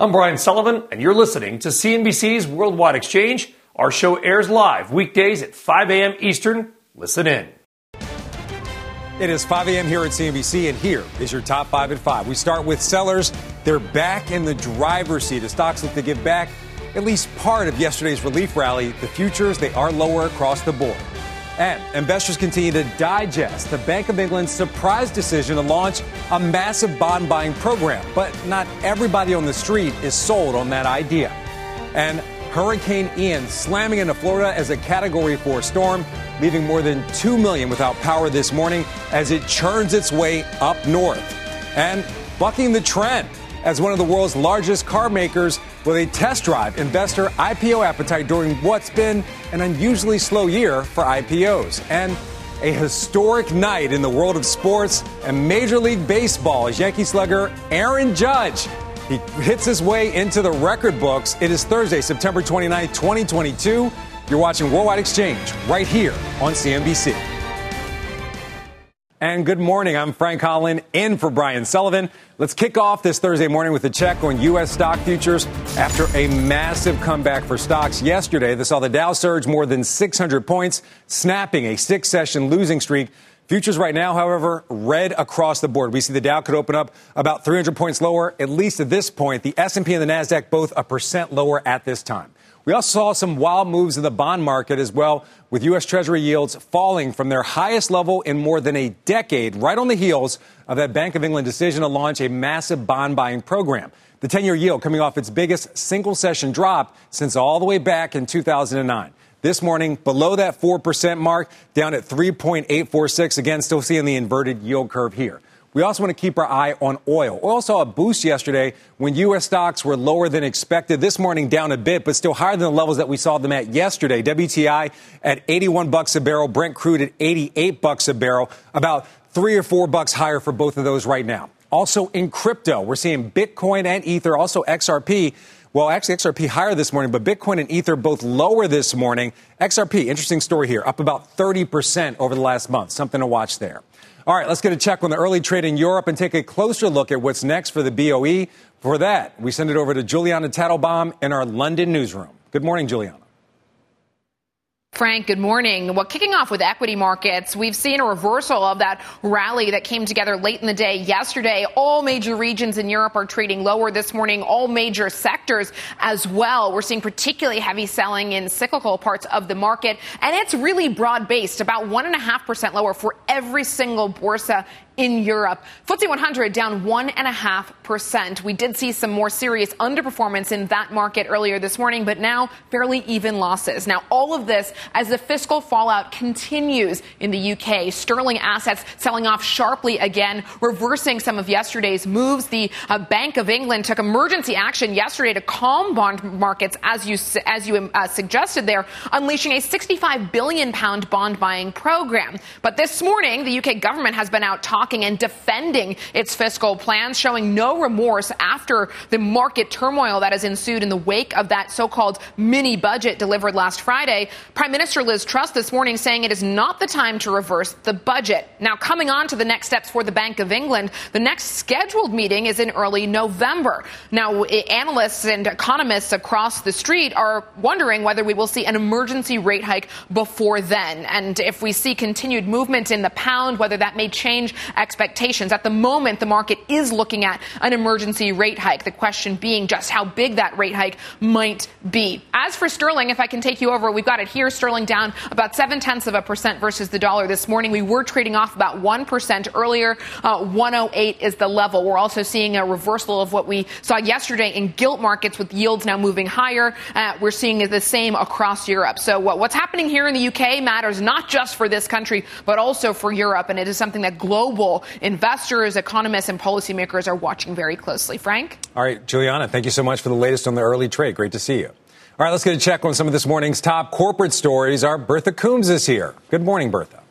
I'm Brian Sullivan, and you're listening to CNBC's Worldwide Exchange. Our show airs live weekdays at 5 a.m. Eastern. Listen in. It is 5 a.m. here at CNBC, and here is your top five at five. We start with sellers. They're back in the driver's seat. The stocks look to give back at least part of yesterday's relief rally. The futures, they are lower across the board. And investors continue to digest the Bank of England's surprise decision to launch a massive bond buying program. But not everybody on the street is sold on that idea. And Hurricane Ian slamming into Florida as a Category 4 storm, leaving more than 2 million without power this morning as it churns its way up north. And bucking the trend as one of the world's largest car makers with a test drive investor IPO appetite during what's been an unusually slow year for IPOs. And a historic night in the world of sports and Major League Baseball as Yankee slugger Aaron Judge. He hits his way into the record books. It is Thursday, September 29, 2022. You're watching Worldwide Exchange right here on CNBC. And good morning. I'm Frank Holland in for Brian Sullivan. Let's kick off this Thursday morning with a check on U.S. stock futures after a massive comeback for stocks yesterday that saw the Dow surge more than 600 points, snapping a six session losing streak. Futures right now, however, red across the board. We see the Dow could open up about 300 points lower, at least at this point. The S&P and the Nasdaq both a percent lower at this time. We also saw some wild moves in the bond market as well, with U.S. Treasury yields falling from their highest level in more than a decade, right on the heels of that Bank of England decision to launch a massive bond buying program. The 10 year yield coming off its biggest single session drop since all the way back in 2009. This morning, below that 4% mark, down at 3.846. Again, still seeing the inverted yield curve here. We also want to keep our eye on oil. Oil saw a boost yesterday when U.S. stocks were lower than expected. This morning down a bit, but still higher than the levels that we saw them at yesterday. WTI at 81 bucks a barrel, Brent crude at 88 bucks a barrel, about three or four bucks higher for both of those right now. Also in crypto, we're seeing Bitcoin and Ether, also XRP. Well, actually, XRP higher this morning, but Bitcoin and Ether both lower this morning. XRP, interesting story here, up about 30% over the last month. Something to watch there. All right, let's get a check on the early trade in Europe and take a closer look at what's next for the BOE. For that, we send it over to Julianna Tatelbaum in our London newsroom. Good morning, Julianna. Frank, good morning. Well, kicking off with equity markets, we've seen a reversal of that rally that came together late in the day yesterday. All major regions in Europe are trading lower this morning, all major sectors as well. We're seeing particularly heavy selling in cyclical parts of the market, and it's really broad based, about 1.5% lower for every single Borsa in Europe. FTSE 100 down 1.5%. We did see some more serious underperformance in that market earlier this morning, but now fairly even losses. Now, all of this as the fiscal fallout continues in the UK. Sterling assets selling off sharply again, reversing some of yesterday's moves. The uh, Bank of England took emergency action yesterday to calm bond markets, as you as you uh, suggested there, unleashing a 65 billion pound bond buying program. But this morning, the UK government has been out talking and defending its fiscal plans, showing no remorse after the market turmoil that has ensued in the wake of that so-called mini budget delivered last Friday. Prime Minister Liz Truss this morning saying it is not the time to reverse the budget. Now, coming on to the next steps for the Bank of England, the next scheduled meeting is in early November. Now, analysts and economists across the street are wondering whether we will see an emergency rate hike before then. And if we see continued movement in the pound, whether that may change expectations. At the moment, the market is looking at an emergency rate hike. The question being just how big that rate hike might be. As for sterling, if I can take you over, we've got it here. Sterling down about seven tenths of a percent versus the dollar this morning. We were trading off about 1% earlier. Uh, 108 is the level. We're also seeing a reversal of what we saw yesterday in gilt markets with yields now moving higher. Uh, we're seeing the same across Europe. So what, what's happening here in the UK matters not just for this country, but also for Europe. And it is something that global investors, economists, and policymakers are watching very closely. Frank? All right, Julianna, thank you so much for the latest on the early trade. Great to see you. All right, let's get a check on some of this morning's top corporate stories. Our Bertha Coombs is here. Good morning, Bertha.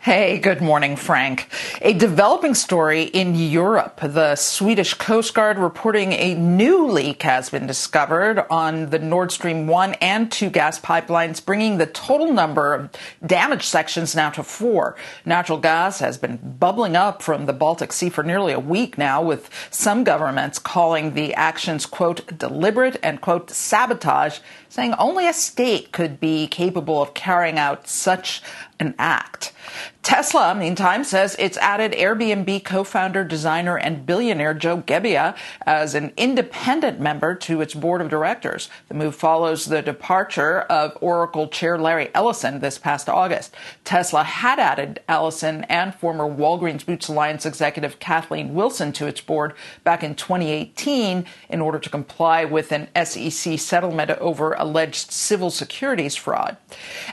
Hey, good morning, Frank. A developing story in Europe. The Swedish Coast Guard reporting a new leak has been discovered on the Nord Stream 1 and 2 gas pipelines, bringing the total number of damaged sections now to four. Natural gas has been bubbling up from the Baltic Sea for nearly a week now, with some governments calling the actions, quote, deliberate and, quote, sabotage, saying only a state could be capable of carrying out such an act. Tesla, meantime, says it's added Airbnb co founder, designer, and billionaire Joe Gebbia as an independent member to its board of directors. The move follows the departure of Oracle chair Larry Ellison this past August. Tesla had added Ellison and former Walgreens Boots Alliance executive Kathleen Wilson to its board back in 2018 in order to comply with an SEC settlement over alleged civil securities fraud.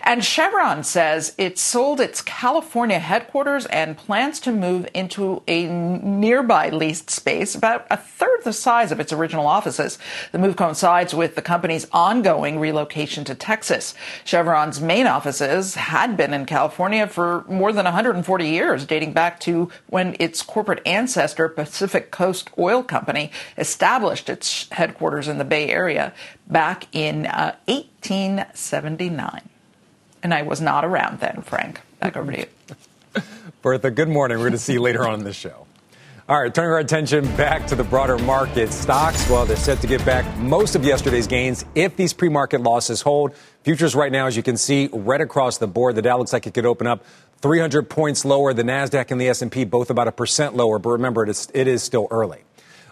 And Chevron says it sold its California headquarters and plans to move into a nearby leased space about a third the size of its original offices. The move coincides with the company's ongoing relocation to Texas. Chevron's main offices had been in California for more than 140 years, dating back to when its corporate ancestor, Pacific Coast Oil Company, established its headquarters in the Bay Area back in uh, 1879. And I was not around then, Frank. Back over to you. Bertha, good morning. We're going to see you later on in the show. All right, turning our attention back to the broader market. Stocks, well, they're set to get back most of yesterday's gains if these pre market losses hold. Futures right now, as you can see, red across the board. The Dow looks like it could open up 300 points lower. The Nasdaq and the S&P both about a percent lower. But remember, it is, it is still early.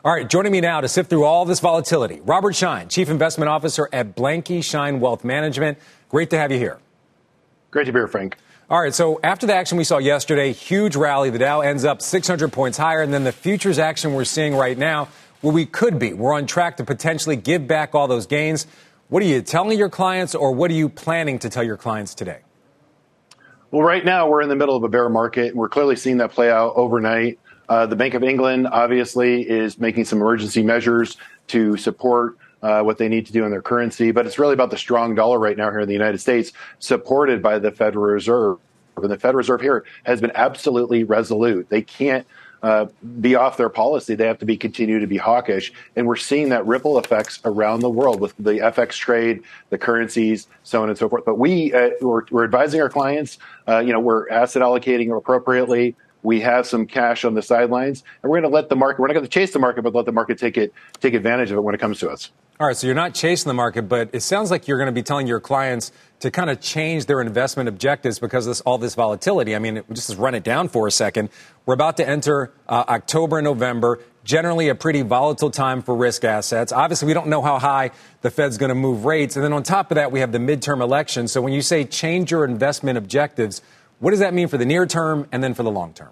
All right, joining me now to sift through all this volatility, Robert Schein, Chief Investment Officer at Blanke Schein Wealth Management. Great to have you here. Great to be here, Frank. All right, so after the action we saw yesterday, huge rally. The Dow ends up 600 points higher, and then the futures action we're seeing right now, where we could be. We're on track to potentially give back all those gains. What are you telling your clients, or what are you planning to tell your clients today? Well, right now we're in the middle of a bear market. We're clearly seeing that play out overnight. Uh, the Bank of England obviously is making some emergency measures to support uh, what they need to do in their currency. But it's really about the strong dollar right now here in the United States, supported by the Federal Reserve. And the Federal Reserve here has been absolutely resolute. They can't uh, be off their policy. They have to be continue to be hawkish, and we're seeing that ripple effects around the world with the FX trade, the currencies, so on and so forth. But we uh, we're, we're, advising our clients. Uh, you know, we're asset allocating appropriately. We have some cash on the sidelines, and we're going to let the market. We're not going to chase the market, but let the market take it take advantage of it when it comes to us. All right, so you're not chasing the market, but it sounds like you're going to be telling your clients to kind of change their investment objectives because of this, all this volatility. I mean, just run it down for a second. We're about to enter uh, October and November, generally a pretty volatile time for risk assets. Obviously, we don't know how high the Fed's going to move rates. And then on top of that, we have the midterm election. So when you say change your investment objectives, what does that mean for the near term and then for the long term?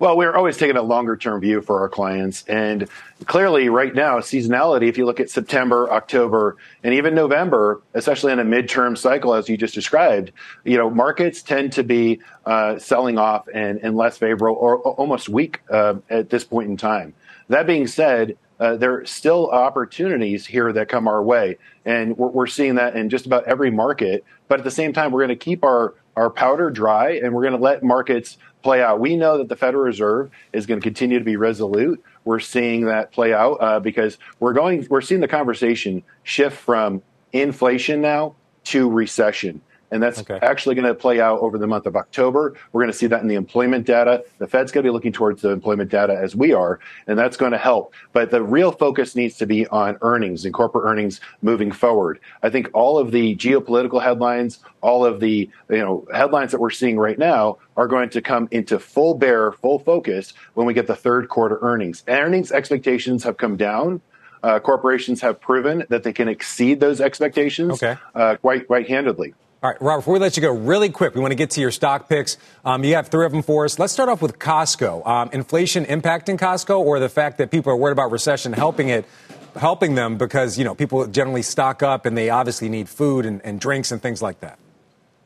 Well, we're always taking a longer term view for our clients. And clearly, right now, seasonality, if you look at September, October, and even November, especially in a midterm cycle, as you just described, you know, markets tend to be uh, selling off and, and, less favorable or, almost weak uh, at this point in time. That being said, uh, there are still opportunities here that come our way. And we're, we're seeing that in just about every market. But at the same time, we're going to keep our, our powder dry and we're going to let markets play out. We know that the Federal Reserve is going to continue to be resolute. We're seeing that play out uh, because we're going, we're seeing the conversation shift from inflation now to recession. And that's okay. actually going to play out over the month of October. We're going to see that in the employment data. The Fed's going to be looking towards the employment data as we are, and that's going to help. But the real focus needs to be on earnings and corporate earnings moving forward. I think all of the geopolitical headlines, all of the you know headlines that we're seeing right now are going to come into full bear, full focus when we get the third quarter earnings. Earnings expectations have come down. Uh, corporations have proven that they can exceed those expectations okay. uh, quite quite handedly. All right, Robert, before we let you go, really quick, we want to get to your stock picks. Um, you have three of them for us. Let's start off with Costco. Um, inflation impacting Costco or the fact that people are worried about recession helping it, helping them because, you know, people generally stock up and they obviously need food and, and drinks and things like that?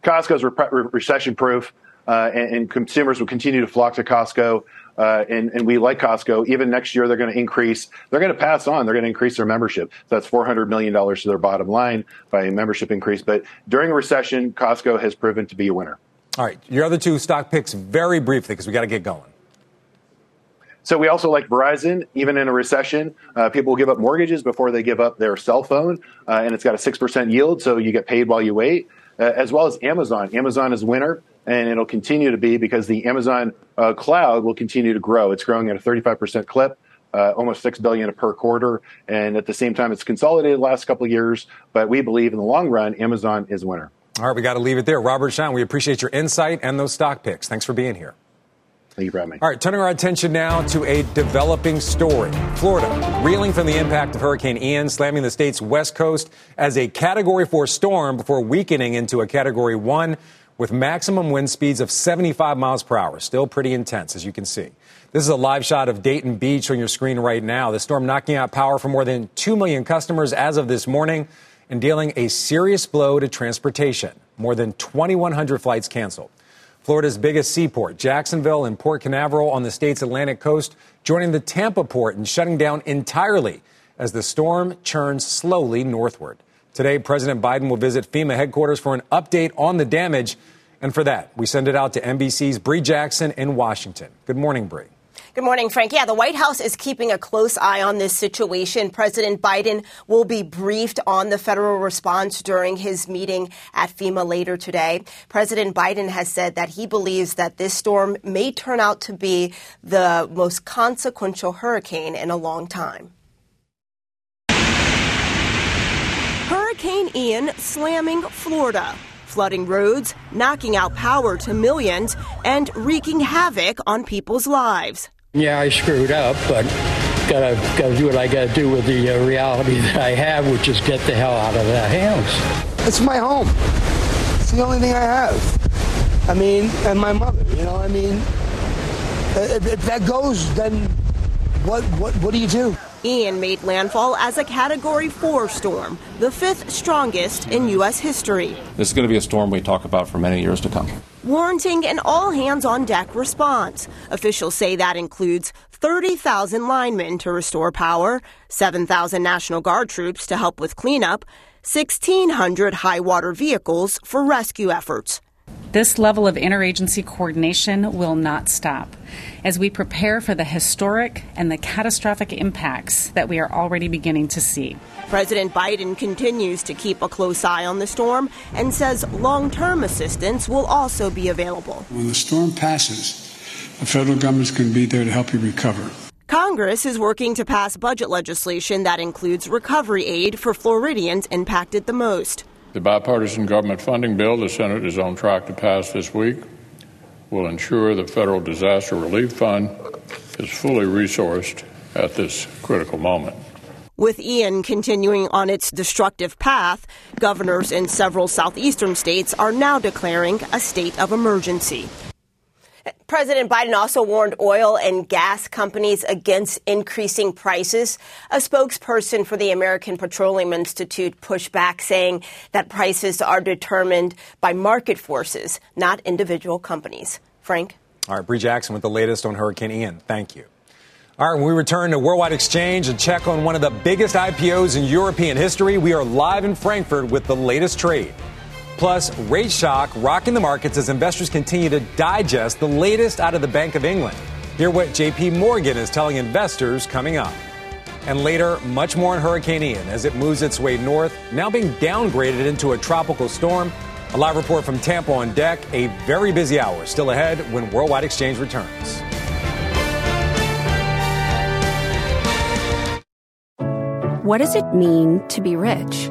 Costco's re- recession proof. uh, and, and, consumers will continue to flock to Costco. Uh, and, and, we like Costco. Even next year, they're going to increase. They're going to pass on. They're going to increase their membership. So that's four hundred million dollars to their bottom line by a membership increase. But during a recession, Costco has proven to be a winner. All right, your other two stock picks, very briefly, because we got to get going. So we also like Verizon, even in a recession. Uh, people will give up mortgages before they give up their cell phone, uh, and it's got a 6% yield, so you get paid while you wait, uh, as well as Amazon. Amazon is winner, and it'll continue to be because the Amazon uh, cloud will continue to grow. It's growing at a 35% clip. Uh, almost six billion per quarter, and at the same time, it's consolidated the last couple of years. But we believe in the long run, Amazon is a winner. All right, we got to leave it there. Robert Schein, we appreciate your insight and those stock picks. Thanks for being here. Thank you for having me. All right, turning our attention now to a developing story. Florida, reeling from the impact of Hurricane Ian, slamming the state's west coast as a Category 4 storm before weakening into a Category 1 with maximum wind speeds of 75 miles per hour. Still pretty intense, as you can see. This is a live shot of Daytona Beach on your screen right now. The storm knocking out power for more than 2 million customers as of this morning and dealing a serious blow to transportation. More than 2,100 flights canceled. Florida's biggest seaport, Jacksonville and Port Canaveral on the state's Atlantic coast, joining the Tampa port and shutting down entirely as the storm churns slowly northward. Today, President Biden will visit FEMA headquarters for an update on the damage. And for that, we send it out to NBC's Bree Jackson in Washington. Good morning, Bree. Good morning, Frank. Yeah, the White House is keeping a close eye on this situation. President Biden will be briefed on the federal response during his meeting at FEMA later today. President Biden has said that he believes that this storm may turn out to be the most consequential hurricane in a long time. Hurricane Ian slamming Florida flooding roads, knocking out power to millions, and wreaking havoc on people's lives. Yeah, I screwed up, but gotta gotta do what I gotta do with the uh, reality that I have, which is get the hell out of that house. It's my home. It's the only thing I have. I mean, and my mother. You know, I mean, if, if that goes, then what what what do you do? Ian made landfall as a Category 4 storm, the fifth strongest in U.S. history. This is going to be a storm we talk about for many years to come. Warranting an all hands on deck response. Officials say that includes 30,000 linemen to restore power, 7,000 National Guard troops to help with cleanup, 1,600 high water vehicles for rescue efforts. This level of interagency coordination will not stop as we prepare for the historic and the catastrophic impacts that we are already beginning to see. President Biden continues to keep a close eye on the storm and says long term assistance will also be available. When the storm passes, the federal government can be there to help you recover. Congress is working to pass budget legislation that includes recovery aid for Floridians impacted the most. The bipartisan government funding bill the Senate is on track to pass this week will ensure the Federal Disaster Relief Fund is fully resourced at this critical moment. With Ian continuing on its destructive path, governors in several southeastern states are now declaring a state of emergency. President Biden also warned oil and gas companies against increasing prices. A spokesperson for the American Petroleum Institute pushed back, saying that prices are determined by market forces, not individual companies. Frank? All right, Bree Jackson with the latest on Hurricane Ian. Thank you. All right, when we return to Worldwide Exchange and check on one of the biggest IPOs in European history, we are live in Frankfurt with the latest trade. Plus, rate shock rocking the markets as investors continue to digest the latest out of the Bank of England. Hear what JP Morgan is telling investors coming up. And later, much more on Hurricane Ian as it moves its way north, now being downgraded into a tropical storm. A live report from Tampa on deck. A very busy hour still ahead when Worldwide Exchange returns. What does it mean to be rich?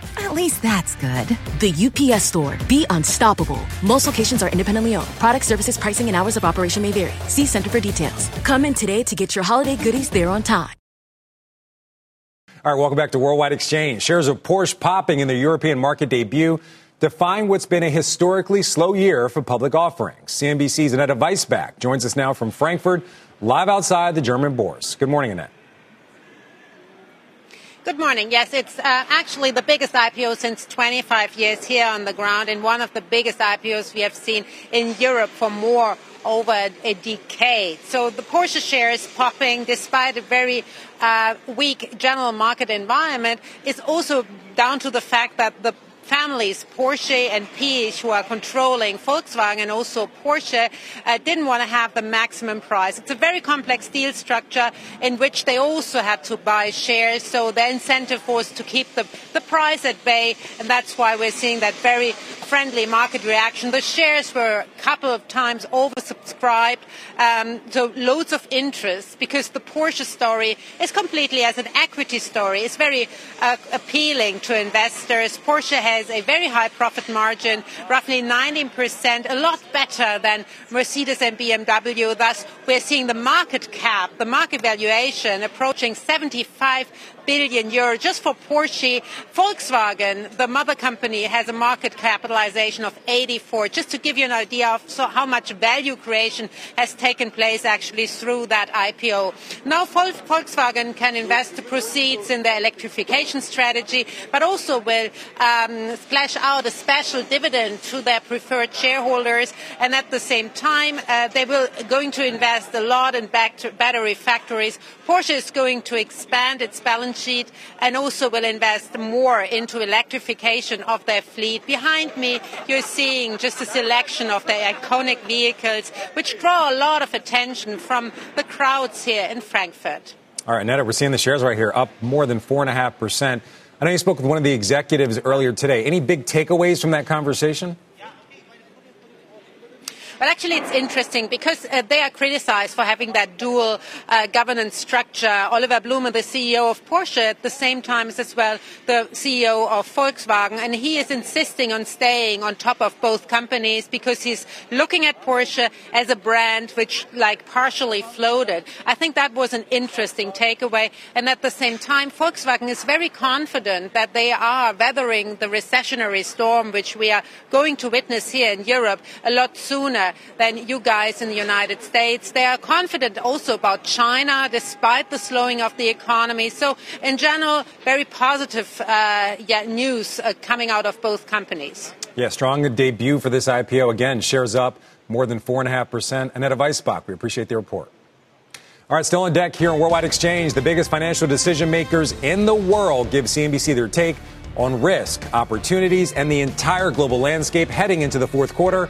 At least that's good. The UPS store. Be unstoppable. Most locations are independently owned. Product services, pricing, and hours of operation may vary. See Center for details. Come in today to get your holiday goodies there on time. All right, welcome back to Worldwide Exchange. Shares of Porsche popping in the European market debut, defying what's been a historically slow year for public offerings. CNBC's Annette Weisbach joins us now from Frankfurt, live outside the German Bourse. Good morning, Annette. Good morning. Yes, it's uh, actually the biggest IPO since 25 years here on the ground and one of the biggest IPOs we have seen in Europe for more over a decade. So the Porsche share is popping despite a very uh, weak general market environment. It's also down to the fact that the families, Porsche and Piëch, who are controlling Volkswagen and also Porsche, uh, didn't want to have the maximum price. It's a very complex deal structure in which they also had to buy shares, so the incentive was to keep the, the price at bay, and that's why we're seeing that very friendly market reaction. The shares were a couple of times oversubscribed, um, so loads of interest because the Porsche story is completely as an equity story. It's very uh, appealing to investors. Porsche has a very high profit margin, roughly 19%, a lot better than Mercedes and BMW. Thus, we're seeing the market cap, the market valuation approaching 75 billion euro just for Porsche. Volkswagen, the mother company, has a market capitalization of 84. Just to give you an idea of so how much value creation has taken place actually through that IPO. Now Volkswagen can invest the proceeds in their electrification strategy, but also will um, splash out a special dividend to their preferred shareholders, and at the same time, uh, they will going to invest a lot in battery factories. Porsche is going to expand its balance sheet and also will invest more into electrification of their fleet. Behind me, you're seeing just a selection of their iconic vehicles, which draw a lot of attention from the crowds here in Frankfurt. All right, Netta, we're seeing the shares right here up more than 4.5%. I know you spoke with one of the executives earlier today. Any big takeaways from that conversation? But actually, it's interesting because uh, they are criticized for having that dual uh, governance structure. Oliver Blume, the CEO of Porsche, at the same time is as well the CEO of Volkswagen, and he is insisting on staying on top of both companies because he's looking at Porsche as a brand which, like, partially floated. I think that was an interesting takeaway. And at the same time, Volkswagen is very confident that they are weathering the recessionary storm which we are going to witness here in Europe a lot sooner than you guys in the United States. They are confident also about China despite the slowing of the economy. So, in general, very positive uh, yeah, news uh, coming out of both companies. Yeah, strong debut for this IPO. Again, shares up more than 4.5%. Annette Weisbach, we appreciate the report. All right, still on deck here on Worldwide Exchange. The biggest financial decision makers in the world give CNBC their take on risk, opportunities, and the entire global landscape heading into the fourth quarter.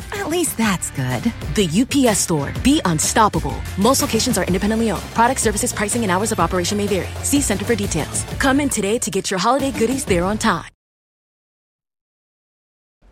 At least that's good. The UPS store. Be unstoppable. Most locations are independently owned. Product services, pricing, and hours of operation may vary. See Center for details. Come in today to get your holiday goodies there on time.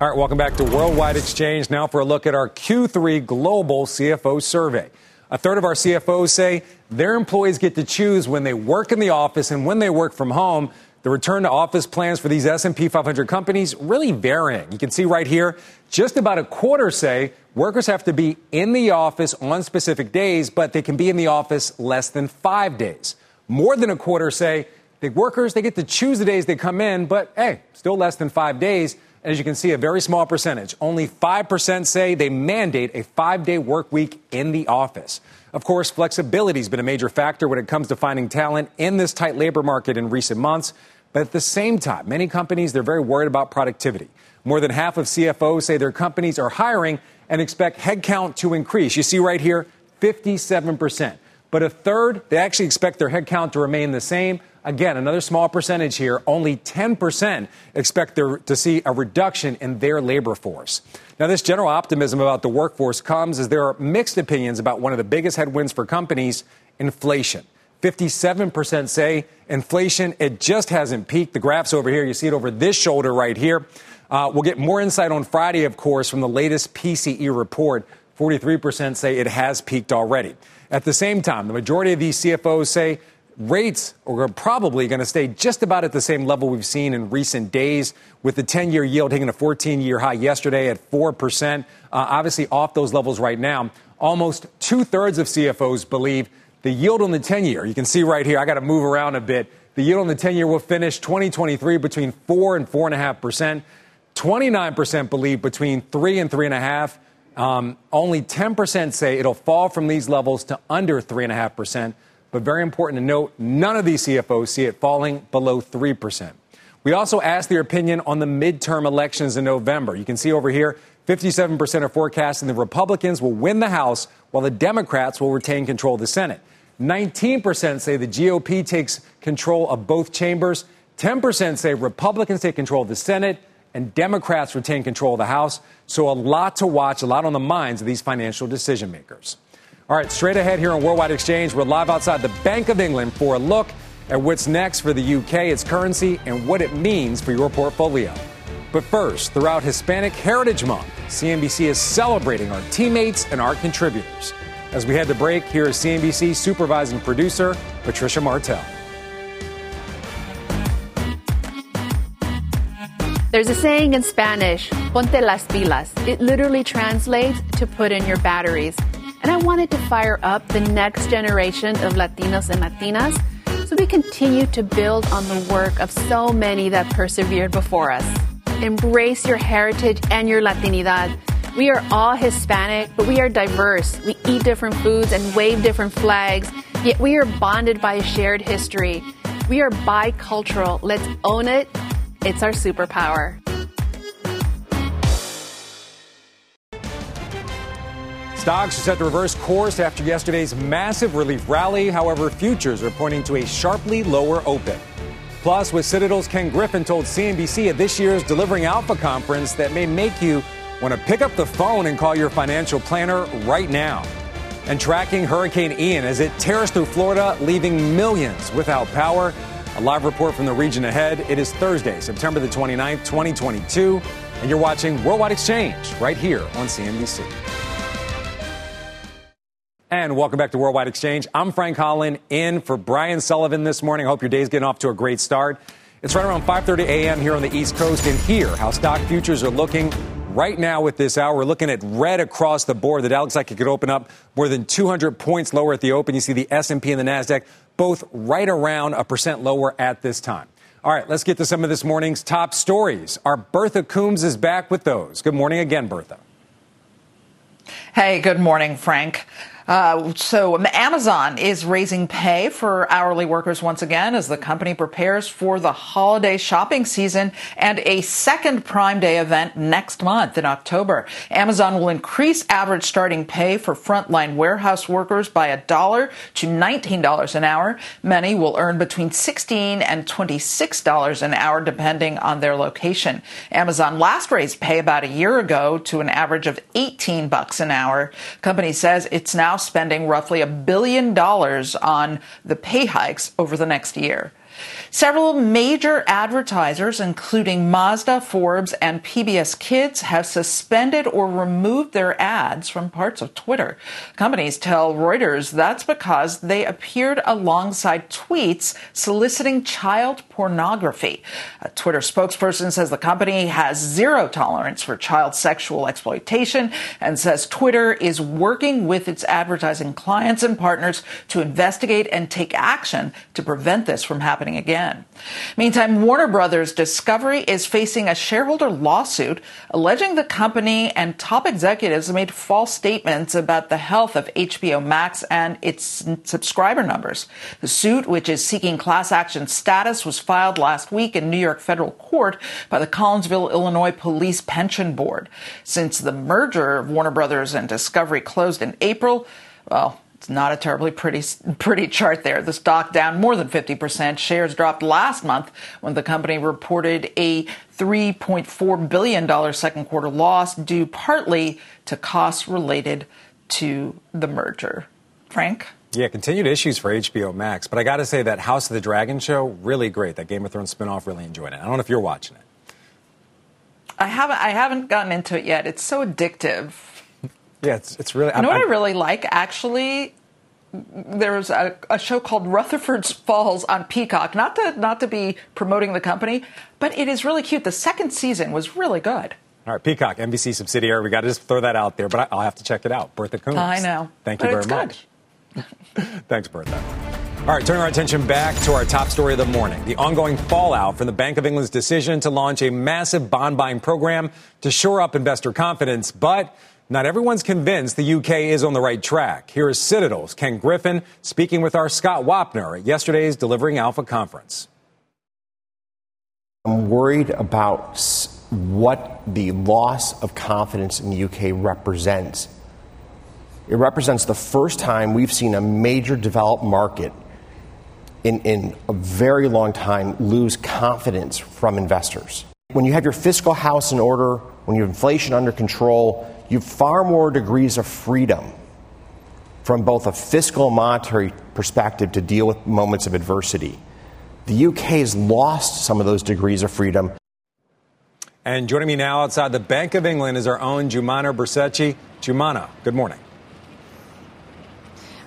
All right, welcome back to Worldwide Exchange. Now for a look at our Q3 Global CFO Survey. A third of our CFOs say their employees get to choose when they work in the office and when they work from home. The return to office plans for these S&P 500 companies really varying. You can see right here, just about a quarter say workers have to be in the office on specific days, but they can be in the office less than five days. More than a quarter say the workers, they get to choose the days they come in, but hey, still less than five days. As you can see, a very small percentage. Only 5% say they mandate a five day work week in the office. Of course, flexibility has been a major factor when it comes to finding talent in this tight labor market in recent months. But at the same time, many companies, they're very worried about productivity. More than half of CFOs say their companies are hiring and expect headcount to increase. You see right here, 57%. But a third, they actually expect their headcount to remain the same. Again, another small percentage here, only 10% expect to see a reduction in their labor force. Now, this general optimism about the workforce comes as there are mixed opinions about one of the biggest headwinds for companies inflation. 57% say inflation, it just hasn't peaked. The graph's over here. You see it over this shoulder right here. Uh, we'll get more insight on Friday, of course, from the latest PCE report. 43% say it has peaked already. At the same time, the majority of these CFOs say rates are probably going to stay just about at the same level we've seen in recent days, with the 10 year yield hitting a 14 year high yesterday at 4%. Uh, obviously, off those levels right now. Almost two thirds of CFOs believe the yield on the 10 year, you can see right here, I got to move around a bit. The yield on the 10 year will finish 2023 between 4 and 4.5%. 29% believe between 3 and 3.5. Um, only 10% say it'll fall from these levels to under 3.5%. But very important to note, none of these CFOs see it falling below 3%. We also asked their opinion on the midterm elections in November. You can see over here, 57% are forecasting the Republicans will win the House while the Democrats will retain control of the Senate. 19% say the GOP takes control of both chambers. 10% say Republicans take control of the Senate and Democrats retain control of the House. So a lot to watch, a lot on the minds of these financial decision makers. All right, straight ahead here on Worldwide Exchange, we're live outside the Bank of England for a look at what's next for the UK, its currency, and what it means for your portfolio. But first, throughout Hispanic Heritage Month, CNBC is celebrating our teammates and our contributors. As we head to break, here is CNBC supervising producer Patricia Martell. There's a saying in Spanish, ponte las pilas. It literally translates to put in your batteries. And I wanted to fire up the next generation of Latinos and Latinas so we continue to build on the work of so many that persevered before us. Embrace your heritage and your Latinidad. We are all Hispanic, but we are diverse. We eat different foods and wave different flags, yet we are bonded by a shared history. We are bicultural. Let's own it. It's our superpower. Stocks are set to reverse course after yesterday's massive relief rally. However, futures are pointing to a sharply lower open. Plus, with Citadel's Ken Griffin told CNBC at this year's Delivering Alpha conference that may make you want to pick up the phone and call your financial planner right now. And tracking Hurricane Ian as it tears through Florida, leaving millions without power. A live report from the region ahead. It is Thursday, September the 29th, 2022, and you're watching Worldwide Exchange right here on CNBC. And welcome back to Worldwide Exchange. I'm Frank Holland in for Brian Sullivan this morning. I hope your day's getting off to a great start. It's right around 5:30 a.m. here on the East Coast, and here how stock futures are looking right now with this hour. We're looking at red across the board. The Dow looks like it could open up more than 200 points lower at the open. You see the S&P and the Nasdaq both right around a percent lower at this time. All right, let's get to some of this morning's top stories. Our Bertha Coombs is back with those. Good morning again, Bertha. Hey, good morning, Frank. Uh, so Amazon is raising pay for hourly workers once again as the company prepares for the holiday shopping season and a second Prime Day event next month in October. Amazon will increase average starting pay for frontline warehouse workers by a dollar to $19 an hour. Many will earn between $16 and $26 an hour depending on their location. Amazon last raised pay about a year ago to an average of 18 bucks an hour. Company says it's now spending roughly a billion dollars on the pay hikes over the next year. Several major advertisers, including Mazda, Forbes, and PBS Kids, have suspended or removed their ads from parts of Twitter. Companies tell Reuters that's because they appeared alongside tweets soliciting child pornography. A Twitter spokesperson says the company has zero tolerance for child sexual exploitation and says Twitter is working with its advertising clients and partners to investigate and take action to prevent this from happening happening again. Meantime, Warner Brothers Discovery is facing a shareholder lawsuit alleging the company and top executives made false statements about the health of HBO Max and its subscriber numbers. The suit, which is seeking class action status, was filed last week in New York federal court by the Collinsville, Illinois Police Pension Board. Since the merger of Warner Brothers and Discovery closed in April, well, it's not a terribly pretty pretty chart there. The stock down more than 50%. Shares dropped last month when the company reported a $3.4 billion second quarter loss due partly to costs related to the merger. Frank? Yeah, continued issues for HBO Max, but I got to say that House of the Dragon show really great. That Game of Thrones spinoff really enjoyed it. I don't know if you're watching it. I haven't I haven't gotten into it yet. It's so addictive. Yeah, it's, it's really. You know what I really like? Actually, there's a, a, show called Rutherford Falls on Peacock. Not to not to be promoting the company, but it is really cute. The second season was really good. All right, Peacock, NBC subsidiary. We got to just throw that out there, but I, will have to check it out. Bertha Coombs. I know. Thank you very much. Thanks, Bertha. All right, turning our attention back to our top story of the morning the ongoing fallout from the Bank of England's decision to launch a massive bond buying program to shore up investor confidence. But not everyone's convinced the UK is on the right track. Here is Citadel's Ken Griffin speaking with our Scott Wapner at yesterday's Delivering Alpha conference. I'm worried about what the loss of confidence in the UK represents. It represents the first time we've seen a major developed market in, in a very long time lose confidence from investors. When you have your fiscal house in order, when you have inflation under control, you have far more degrees of freedom from both a fiscal and monetary perspective to deal with moments of adversity. The UK has lost some of those degrees of freedom. And joining me now outside the Bank of England is our own Joumanna Bercetche. Joumanna, good morning.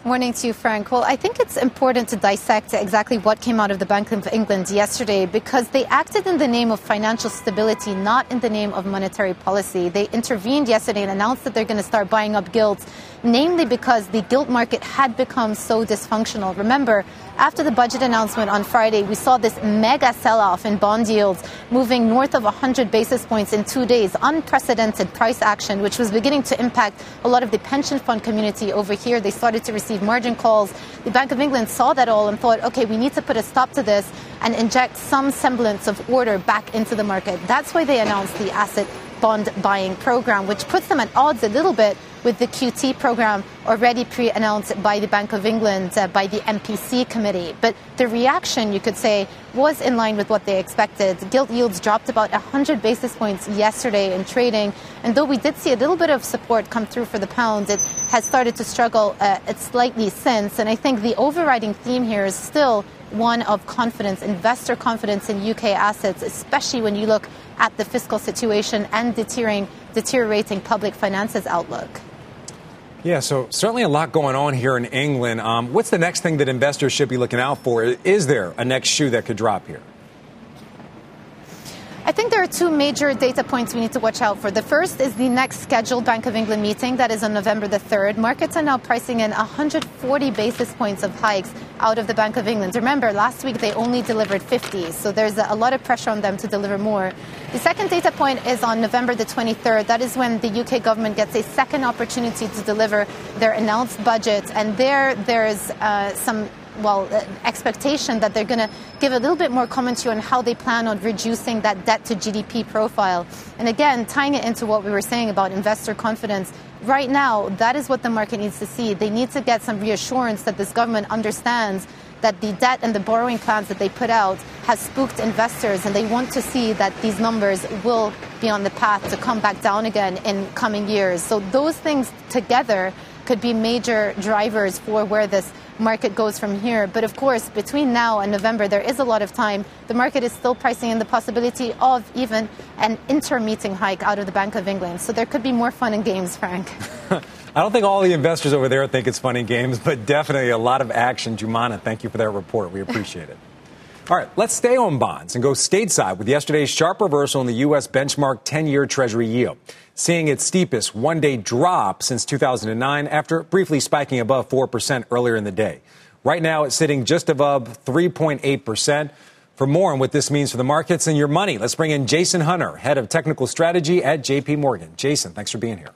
Morning to you, Frank. Well, I think it's important to dissect exactly what came out of the Bank of England yesterday because they acted in the name of financial stability, not in the name of monetary policy. They intervened yesterday and announced that they're going to start buying up gilts namely because the gilt market had become so dysfunctional. Remember, after the budget announcement on Friday, we saw this mega sell off in bond yields moving north of 100 basis points in two days. Unprecedented price action, which was beginning to impact a lot of the pension fund community over here. They started to receive margin calls. The Bank of England saw that all and thought, okay, we need to put a stop to this and inject some semblance of order back into the market. That's why they announced the asset bond buying program, which puts them at odds a little bit with the QT program already pre announced by the Bank of England, uh, by the MPC committee. But the reaction, you could say, was in line with what they expected. Gilt yields dropped about 100 basis points yesterday in trading. And though we did see a little bit of support come through for the pound, it has started to struggle uh, slightly since. And I think the overriding theme here is still one of confidence, investor confidence in UK assets, especially when you look at the fiscal situation and deteriorating, deteriorating public finances outlook. Yeah, so certainly a lot going on here in England. Um, what's the next thing that investors should be looking out for? Is there a next shoe that could drop here? I think there are two major data points we need to watch out for. The first is the next scheduled Bank of England meeting that is on November the 3rd. Markets are now pricing in 140 basis points of hikes out of the Bank of England. Remember, last week they only delivered 50, so there's a lot of pressure on them to deliver more. The second data point is on November the 23rd. That is when the UK government gets a second opportunity to deliver their announced budget, and there there's uh, some well, uh, expectation that they're going to give a little bit more commentary on how they plan on reducing that debt to GDP profile. And again, tying it into what we were saying about investor confidence, right now, that is what the market needs to see. They need to get some reassurance that this government understands that the debt and the borrowing plans that they put out has spooked investors and they want to see that these numbers will be on the path to come back down again in coming years. So those things together could be major drivers for where this market goes from here. But of course, between now and November, there is a lot of time. The market is still pricing in the possibility of even an inter-meeting hike out of the Bank of England. So there could be more fun and games, Frank. I don't think all the investors over there think it's fun and games, but definitely a lot of action. Joumanna, thank you for that report. We appreciate it. All right, let's stay on bonds and go stateside with yesterday's sharp reversal in the U.S. benchmark 10 year Treasury yield, seeing its steepest one day drop since 2009 after briefly spiking above 4% earlier in the day. Right now, it's sitting just above 3.8%. For more on what this means for the markets and your money, let's bring in Jason Hunter, head of technical strategy at JP Morgan. Jason, thanks for being here.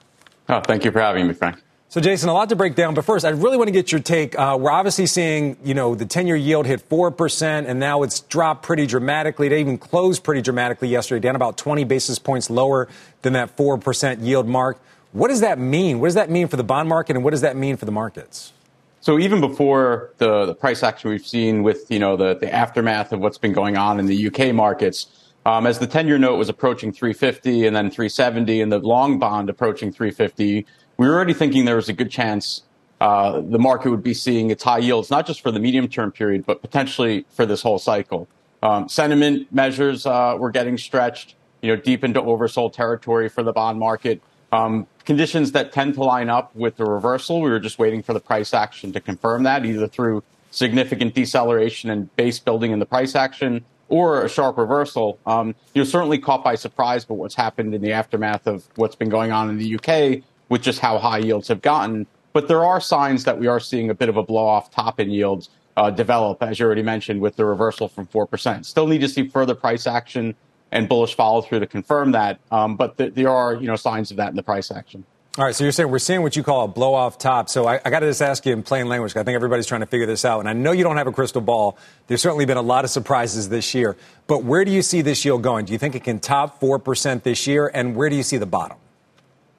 Oh, thank you for having me, Frank. So, Jason, a lot to break down. But first, I really want to get your take. Uh, we're obviously seeing, you know, the 10 year yield hit 4%, and now it's dropped pretty dramatically. It even closed pretty dramatically yesterday, down about 20 basis points lower than that 4% yield mark. What does that mean? What does that mean for the bond market, and what does that mean for the markets? So even before the, the price action we've seen with you know the, the aftermath of what's been going on in the UK markets, um, as the 10 year note was approaching 350 and then 370 and the long bond approaching 350, we were already thinking there was a good chance uh, the market would be seeing its high yields, not just for the medium term period, but potentially for this whole cycle. Um, sentiment measures uh, were getting stretched, you know, deep into oversold territory for the bond market. Um, conditions that tend to line up with the reversal. We were just waiting for the price action to confirm that, either through significant deceleration and base building in the price action or a sharp reversal. Um, you're certainly caught by surprise by what's happened in the aftermath of what's been going on in the UK with just how high yields have gotten. But there are signs that we are seeing a bit of a blow off top in yields uh, develop, as you already mentioned, with the reversal from 4%. Still need to see further price action and bullish follow through to confirm that. Um, but th- there are you know signs of that in the price action. All right, so you're saying we're seeing what you call a blow off top. So I, I got to just ask you in plain language. I think everybody's trying to figure this out, and I know you don't have a crystal ball. There's certainly been a lot of surprises this year, but where do you see this yield going? Do you think it can top four percent this year, and where do you see the bottom?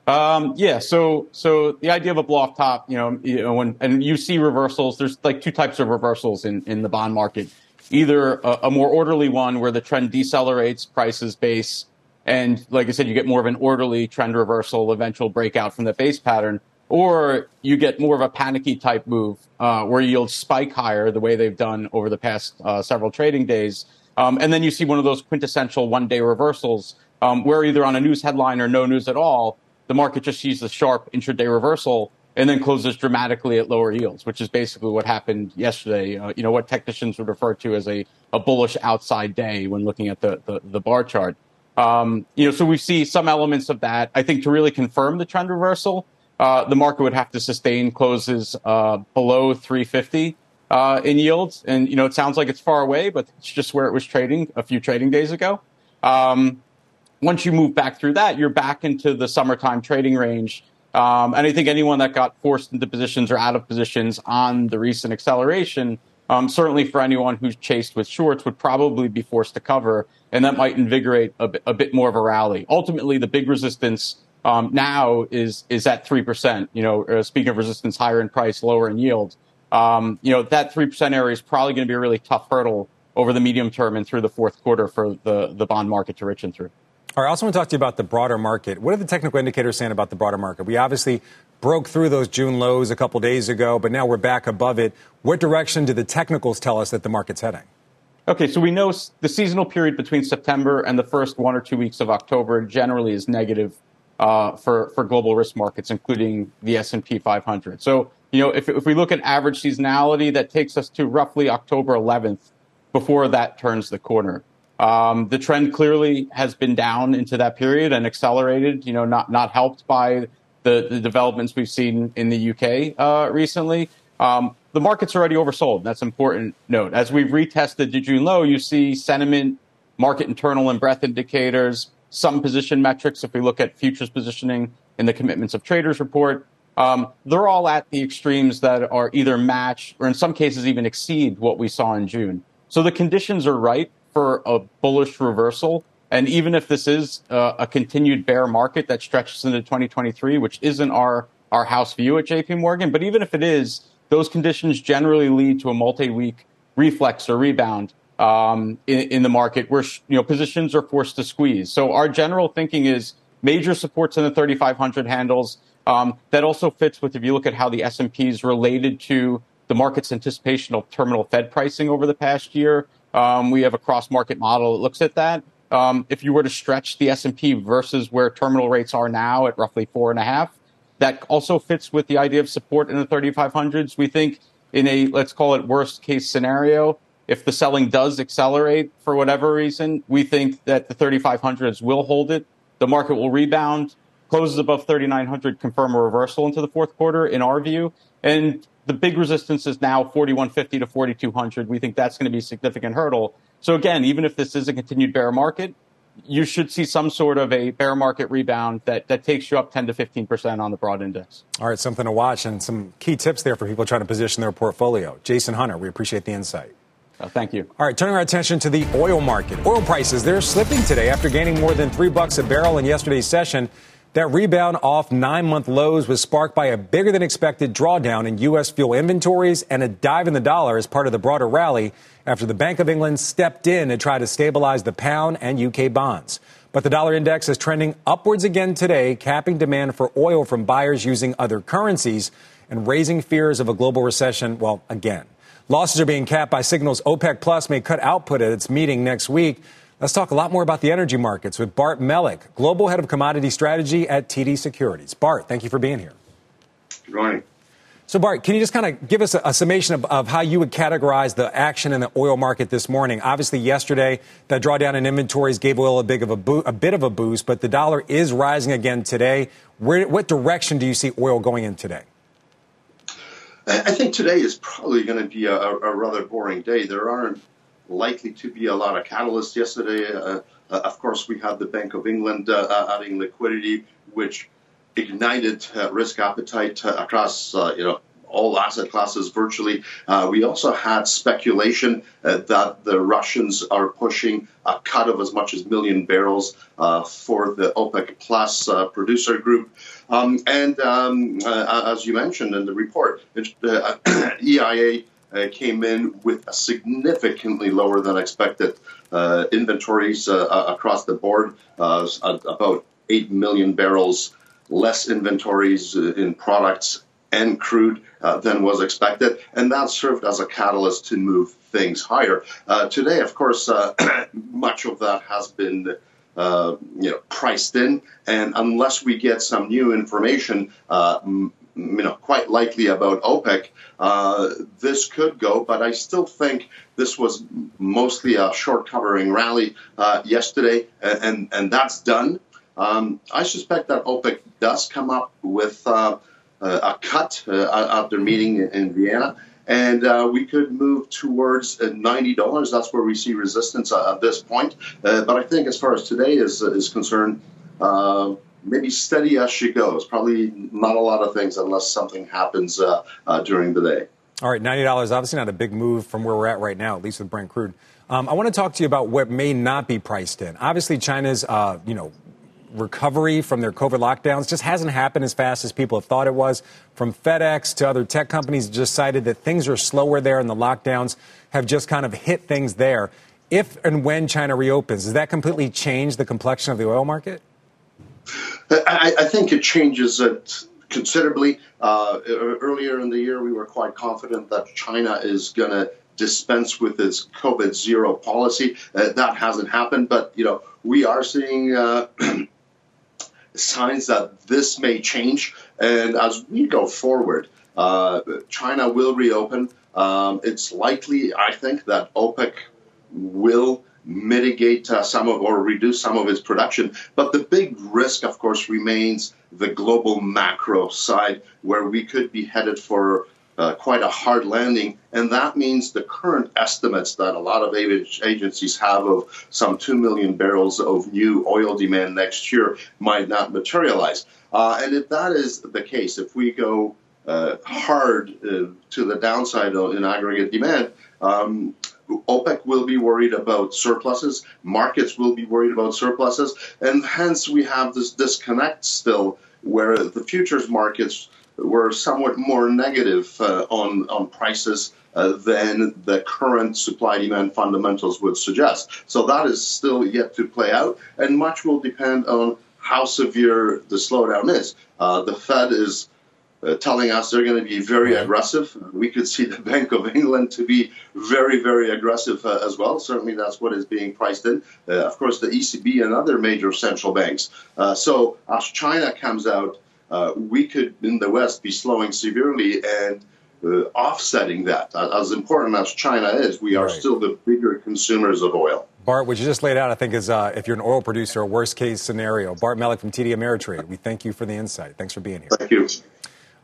Um, yeah, so so the idea of a blow off top, you know, you know, when and you see reversals. There's like two types of reversals in in the bond market either a, a, more orderly one where the trend decelerates, prices base, and like I said, you get more of an orderly trend reversal, eventual breakout from the base pattern, or you get more of a panicky type move uh, where yields spike higher, the way they've done over the past uh, several trading days, um, and then you see one of those quintessential one day reversals um, where either on a news headline or no news at all, the market just sees the sharp intraday reversal and then closes dramatically at lower yields, which is basically what happened yesterday. Uh, you know, what technicians would refer to as a, a bullish outside day when looking at the, the, the bar chart. Um, you know, so we see some elements of that. I think to really confirm the trend reversal, uh, the market would have to sustain closes uh, below 350 uh, in yields. And, you know, it sounds like it's far away, but it's just where it was trading a few trading days ago. Um, once you move back through that, you're back into the summertime trading range um, and I think anyone that got forced into positions or out of positions on the recent acceleration, um, certainly for anyone who's chased with shorts, would probably be forced to cover, and that might invigorate a, bit, more of a rally. Ultimately, the big resistance um, now is is at three percent. You know, uh, speaking of resistance, higher in price, lower in yield. Um, you know, that three percent area is probably going to be a really tough hurdle over the medium term and through the fourth quarter for the the bond market to richen through. All right, I also want to talk to you about the broader market. What are the technical indicators saying about the broader market? We obviously broke through those June lows a couple days ago, but now we're back above it. What direction do the technicals tell us that the market's heading? Okay, so we know the seasonal period between September and the first one or two weeks of October generally is negative uh, for for global risk markets, including the S and P 500. So you know, if if we look at average seasonality, that takes us to roughly October 11th before that turns the corner. Um, the trend clearly has been down into that period and accelerated, you know, not, not helped by the, the developments we've seen in the UK uh, recently. Um, the market's already oversold. That's important note. As we've retested the June low, you see sentiment, market internal and breadth indicators, some position metrics. If we look at futures positioning in the commitments of traders report, um, they're all at the extremes that are either match or in some cases even exceed what we saw in June. So the conditions are right for a bullish reversal. And even if this is uh, a continued bear market that stretches into 2023, which isn't our, our house view at JP Morgan, but even if it is, those conditions generally lead to a multi-week reflex or rebound um, in, in, the market where you know positions are forced to squeeze. So our general thinking is major supports in the 3,500 handles. Um, that also fits with if you look at how the S&P is related to the market's anticipation of terminal Fed pricing over the past year. Um, we have a cross market model that looks at that. Um, if you were to stretch the S&P versus where terminal rates are now at roughly four and a half, that also fits with the idea of support in the 3500s. We think in a, let's call it worst case scenario, if the selling does accelerate for whatever reason, we think that the 3500s will hold it. The market will rebound, closes above 3900, confirm a reversal into the fourth quarter in our view. And the big resistance is now 4150 to 4200. We think that's going to be a significant hurdle. So again, even if this is a continued bear market, you should see some sort of a bear market rebound that, that takes you up 10 to 15% on the broad index. All right, something to watch and some key tips there for people trying to position their portfolio. Jason Hunter, we appreciate the insight. Uh, thank you. All right, turning our attention to the oil market. Oil prices, they're slipping today after gaining more than three bucks a barrel in yesterday's session. That rebound off nine month lows was sparked by a bigger than expected drawdown in U.S. fuel inventories and a dive in the dollar as part of the broader rally after the Bank of England stepped in to try to stabilize the pound and UK bonds. But the dollar index is trending upwards again today, capping demand for oil from buyers using other currencies and raising fears of a global recession, well, again. Losses are being capped by signals OPEC Plus may cut output at its meeting next week. Let's talk a lot more about the energy markets with Bart Melek, Global Head of Commodity Strategy at TD Securities. Bart, thank you for being here. Good morning. So, Bart, can you just kind of give us a, a summation of, of, how you would categorize the action in the oil market this morning? Obviously, yesterday, that drawdown in inventories gave oil a, big of a, bo- a bit of a boost, but the dollar is rising again today. Where, what direction do you see oil going in today? I think today is probably going to be a, a rather boring day. There aren't likely to be a lot of catalysts yesterday. Uh, uh, of course, we had the Bank of England uh, uh adding liquidity, which ignited uh, risk appetite uh, across you know all asset classes virtually. we also had speculation that the Russians are pushing a cut of as much as million barrels for the OPEC Plus producer group. Um, and um, as you mentioned in the report, EIA uh, came in with significantly lower than expected uh, inventories uh, across the board, uh, about 8 million barrels less inventories uh, in products and crude uh, than was expected, and that served as a catalyst to move things higher. today, of course, much of that has been uh, you know, priced in. And unless we get some new information, uh, you know, quite likely about OPEC, uh, this could go. But I still think this was mostly a short covering rally uh, yesterday, and, and, that's done. Um, I suspect that OPEC does come up with uh, a cut uh, at their meeting in Vienna and uh, we could move towards uh, ninety dollars. That's where we see resistance uh, at this point. Uh, but I think, as far as today is is concerned, uh, maybe steady as she goes. Probably not a lot of things unless something happens uh, during the day. All right, ninety dollars. Obviously, not a big move from where we're at right now, at least with Brent crude. Um, I want to talk to you about what may not be priced in. Obviously, China's, you know, recovery from their COVID lockdowns just hasn't happened as fast as people have thought it was. From FedEx to other tech companies, just cited that things are slower there and the lockdowns have just kind of hit things there. If and when China reopens, does that completely change the complexion of the oil market? I, I think it changes it considerably. Uh, earlier in the year, we were quite confident that China is going to dispense with its COVID zero policy. Uh, that hasn't happened, but you know we are seeing uh, signs that this may change. And as we go forward, uh, China will reopen. Um, it's likely, I think, that OPEC will mitigate uh, some of or reduce some of its production. But the big risk, of course, remains the global macro side, where we could be headed for uh, quite a hard landing. And that means the current estimates that a lot of agencies have of some 2 million barrels of new oil demand next year might not materialize. Uh, and if that is the case, if we go uh, hard uh, to the downside in aggregate demand, um, OPEC will be worried about surpluses, markets will be worried about surpluses, and hence we have this disconnect still where the futures markets were somewhat more negative uh, on on prices uh, than the current supply demand fundamentals would suggest. So that is still yet to play out, and much will depend on how severe the slowdown is. Uh, the Fed is uh, telling us they're going to be very aggressive. We could see the Bank of England to be very, very aggressive uh, as well. Certainly, that's what is being priced in. Uh, of course, the ECB and other major central banks. Uh, so, as China comes out uh, we could in the West be slowing severely and uh, offsetting that. As important as China is, we are right. still the bigger consumers of oil. Bart, what you just laid out, I think, is uh, if you're an oil producer, a worst case scenario. Bart Melek from TD Ameritrade, we thank you for the insight. Thanks for being here. Thank you.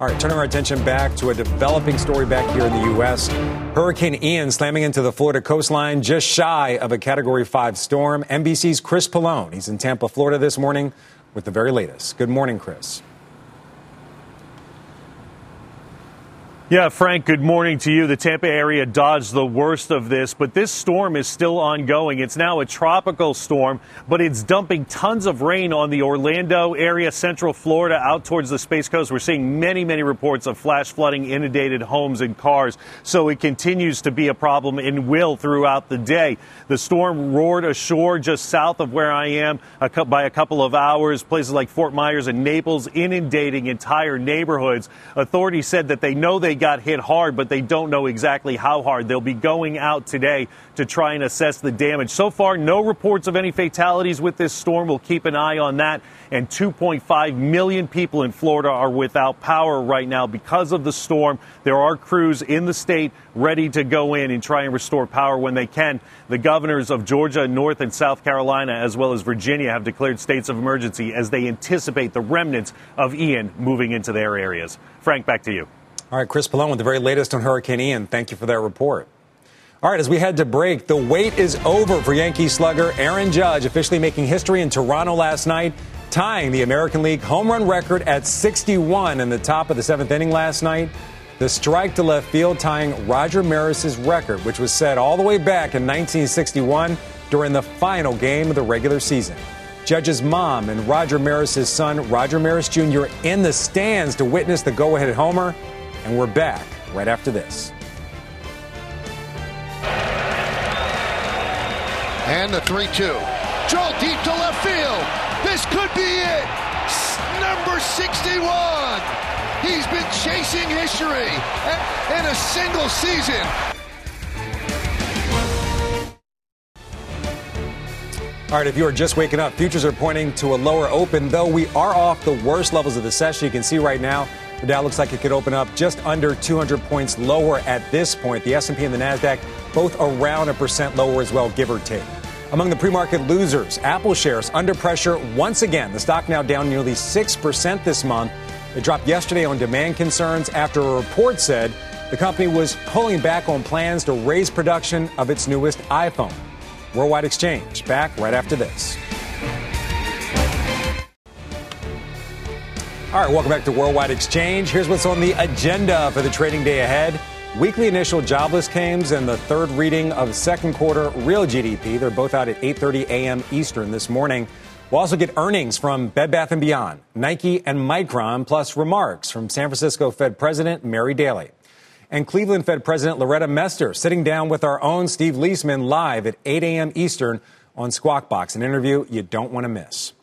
All right, turning our attention back to a developing story back here in the U.S. Hurricane Ian slamming into the Florida coastline just shy of a Category 5 storm. NBC's Chris Pollone, he's in Tampa, Florida this morning with the very latest. Good morning, Chris. Yeah, Frank, good morning to you. The Tampa area dodged the worst of this, but this storm is still ongoing. It's now a tropical storm, but it's dumping tons of rain on the Orlando area, central Florida, out towards the Space Coast. We're seeing many, many reports of flash flooding, inundated homes and cars. So it continues to be a problem and will throughout the day. The storm roared ashore just south of where I am by a couple of hours. Places like Fort Myers and Naples inundating entire neighborhoods. Authorities said that they know they got hit hard, but they don't know exactly how hard. They'll be going out today to try and assess the damage. So far, no reports of any fatalities with this storm. We'll keep an eye on that. And 2.5 million people in Florida are without power right now because of the storm. There are crews in the state ready to go in and try and restore power when they can. The governors of Georgia, North and South Carolina, as well as Virginia, have declared states of emergency as they anticipate the remnants of Ian moving into their areas. Frank, back to you. All right, Chris Pollone with the very latest on Hurricane Ian. Thank you for that report. All right, as we head to break, the wait is over for Yankee slugger Aaron Judge, officially making history in Toronto last night, tying the American League home run record at 61 in the top of the seventh inning last night. The strike to left field tying Roger Maris's record, which was set all the way back in 1961 during the final game of the regular season. Judge's mom and Roger Maris's son, Roger Maris Jr., in the stands to witness the go ahead homer. And we're back right after this. And the 3 2. Drill deep to left field. This could be it. Number 61. He's been chasing history in a single season. All right, if you are just waking up, futures are pointing to a lower open, though we are off the worst levels of the session. You can see right now the Dow looks like it could open up just under 200 points lower at this point. The S&P and the Nasdaq both around a percent lower as well, give or take. Among the pre-market losers, Apple shares under pressure once again. The stock now down nearly 6% this month. It dropped yesterday on demand concerns after a report said the company was pulling back on plans to raise production of its newest iPhone. Worldwide Exchange back right after this. All right, welcome back to Worldwide Exchange. Here's what's on the agenda for the trading day ahead. Weekly initial jobless claims and the third reading of second quarter real GDP. They're both out at 8:30 a.m. Eastern this morning. We'll also get earnings from Bed Bath & Beyond, Nike, and Micron, plus remarks from San Francisco Fed President Mary Daly. And Cleveland Fed President Loretta Mester sitting down with our own Steve Liesman live at 8 a.m. Eastern on Squawk Box, an interview you don't want to miss.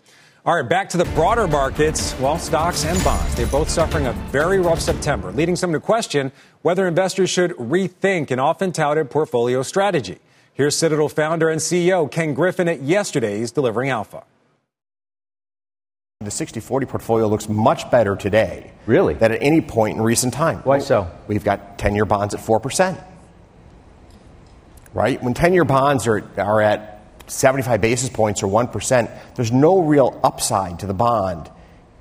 All right, back to the broader markets. Well, stocks and bonds, they're both suffering a very rough September, leading some to question whether investors should rethink an often touted portfolio strategy. Here's Citadel founder and CEO Ken Griffin at yesterday's Delivering Alpha. The 60 40 portfolio looks much better today. Really? Than at any point in recent time. Why so? We've got 10 year bonds at 4%. Right? When 10 year bonds are, are at 75 basis points or 1%, there's no real upside to the bond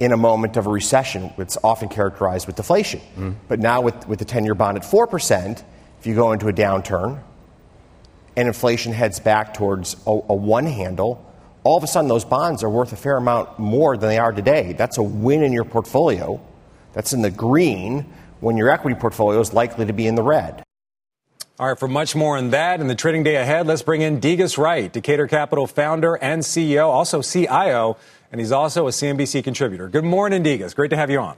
in a moment of a recession, it's often characterized with deflation. Mm. But now, with, with the 10 year bond at 4%, if you go into a downturn and inflation heads back towards a, a one handle, all of a sudden those bonds are worth a fair amount more than they are today. That's a win in your portfolio. That's in the green when your equity portfolio is likely to be in the red. All right, for much more on that and the trading day ahead, let's bring in Degas Wright, Decatur Capital founder and CEO, also CIO, and he's also a CNBC contributor. Good morning, Degas. Great to have you on.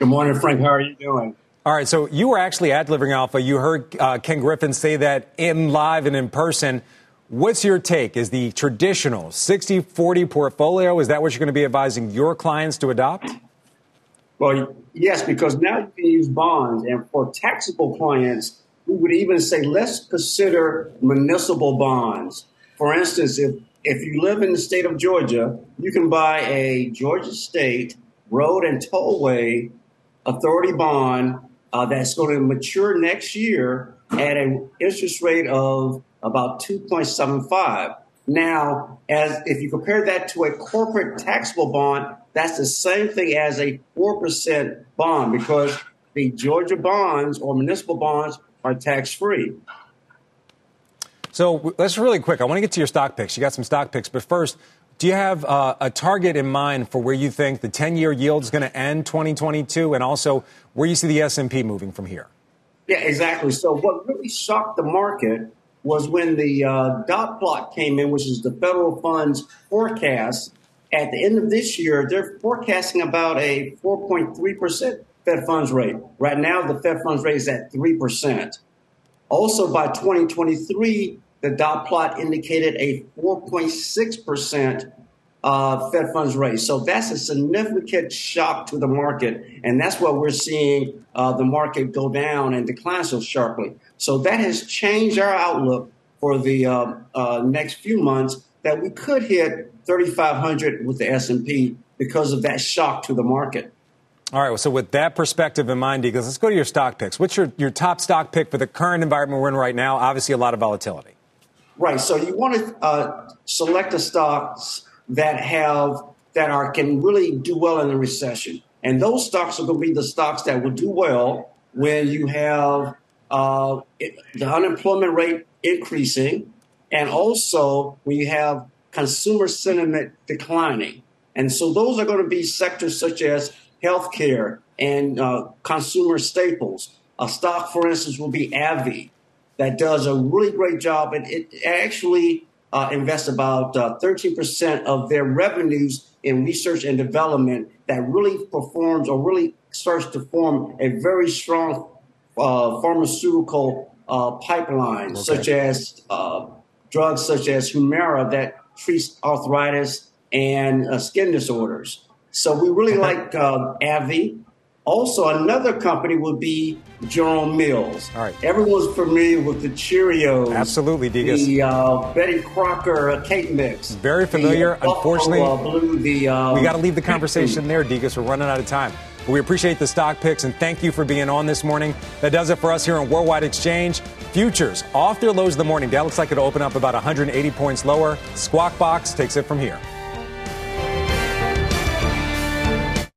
Good morning, Frank. How are you doing? All right, so you were actually at Delivering Alpha. You heard uh, Ken Griffin say that in live and in person. What's your take? Is the traditional 60 40 portfolio, is that what you're going to be advising your clients to adopt? Well, yes, because now you can use bonds. And for taxable clients, we would even say let's consider municipal bonds. For instance, if if you live in the state of Georgia, you can buy a Georgia State Road and Tollway Authority bond uh, that's going to mature next year at an interest rate of about 2.75. Now, as if you compare that to a corporate taxable bond, that's the same thing as a 4% bond because the Georgia bonds or municipal bonds are tax free. So let's really quick. I want to get to your stock picks. You got some stock picks, but first, do you have uh, a target in mind for where you think the 10-year yield is going to end 2022, and also where you see the S&P moving from here? Yeah, exactly. So what really shocked the market was when the uh, dot plot came in, which is the federal funds forecast. At the end of this year, they're forecasting about a 4.3 percent Fed funds rate. Right now, the Fed funds rate is at 3 percent. Also, by 2023, the dot plot indicated a 4.6% uh, Fed funds rate. So that's a significant shock to the market. And that's why we're seeing uh, the market go down and decline so sharply. So that has changed our outlook for the uh, uh next few months that we could hit 3,500 with the S&P because of that shock to the market. All right. Well, so with that perspective in mind, Eagles, let's go to your stock picks. What's your, your top stock pick for the current environment we're in right now? Obviously, a lot of volatility. Right. So you want to uh, select the stocks that have that are can really do well in a recession, and those stocks are going to be the stocks that will do well when you have uh, the unemployment rate increasing, and also when you have consumer sentiment declining. And so those are going to be sectors such as healthcare and uh, consumer staples. A stock, for instance, will be AbbVie that does a really great job. And it actually uh, invests about uh, 13% of their revenues in research and development that really performs or really starts to form a very strong uh, pharmaceutical uh, pipeline, okay. such as uh, drugs such as Humira that treats arthritis and uh, skin disorders. So we really like AbbVie. Also, another company would be General Mills. All right. Everyone's familiar with the Cheerios. Absolutely, Degas. The uh, Betty Crocker uh, cake mix. Very familiar. The, Unfortunately, uh, Blue, the, um, we got to leave the conversation there, Degas. We're running out of time. But we appreciate the stock picks and thank you for being on this morning. That does it for us here on Worldwide Exchange. Futures off their lows of the morning. That looks like it'll open up about 180 points lower. Squawk Box takes it from here.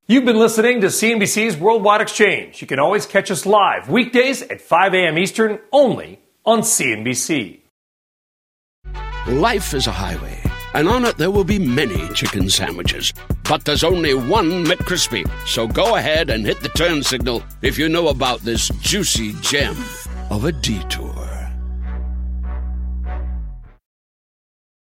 You've been listening to CNBC's Worldwide Exchange. You can always catch us live weekdays at 5 a.m. Eastern only on CNBC. Life is a highway, and on it there will be many chicken sandwiches. But there's only one McCrispy. So go ahead and hit the turn signal if you know about this juicy gem of a detour.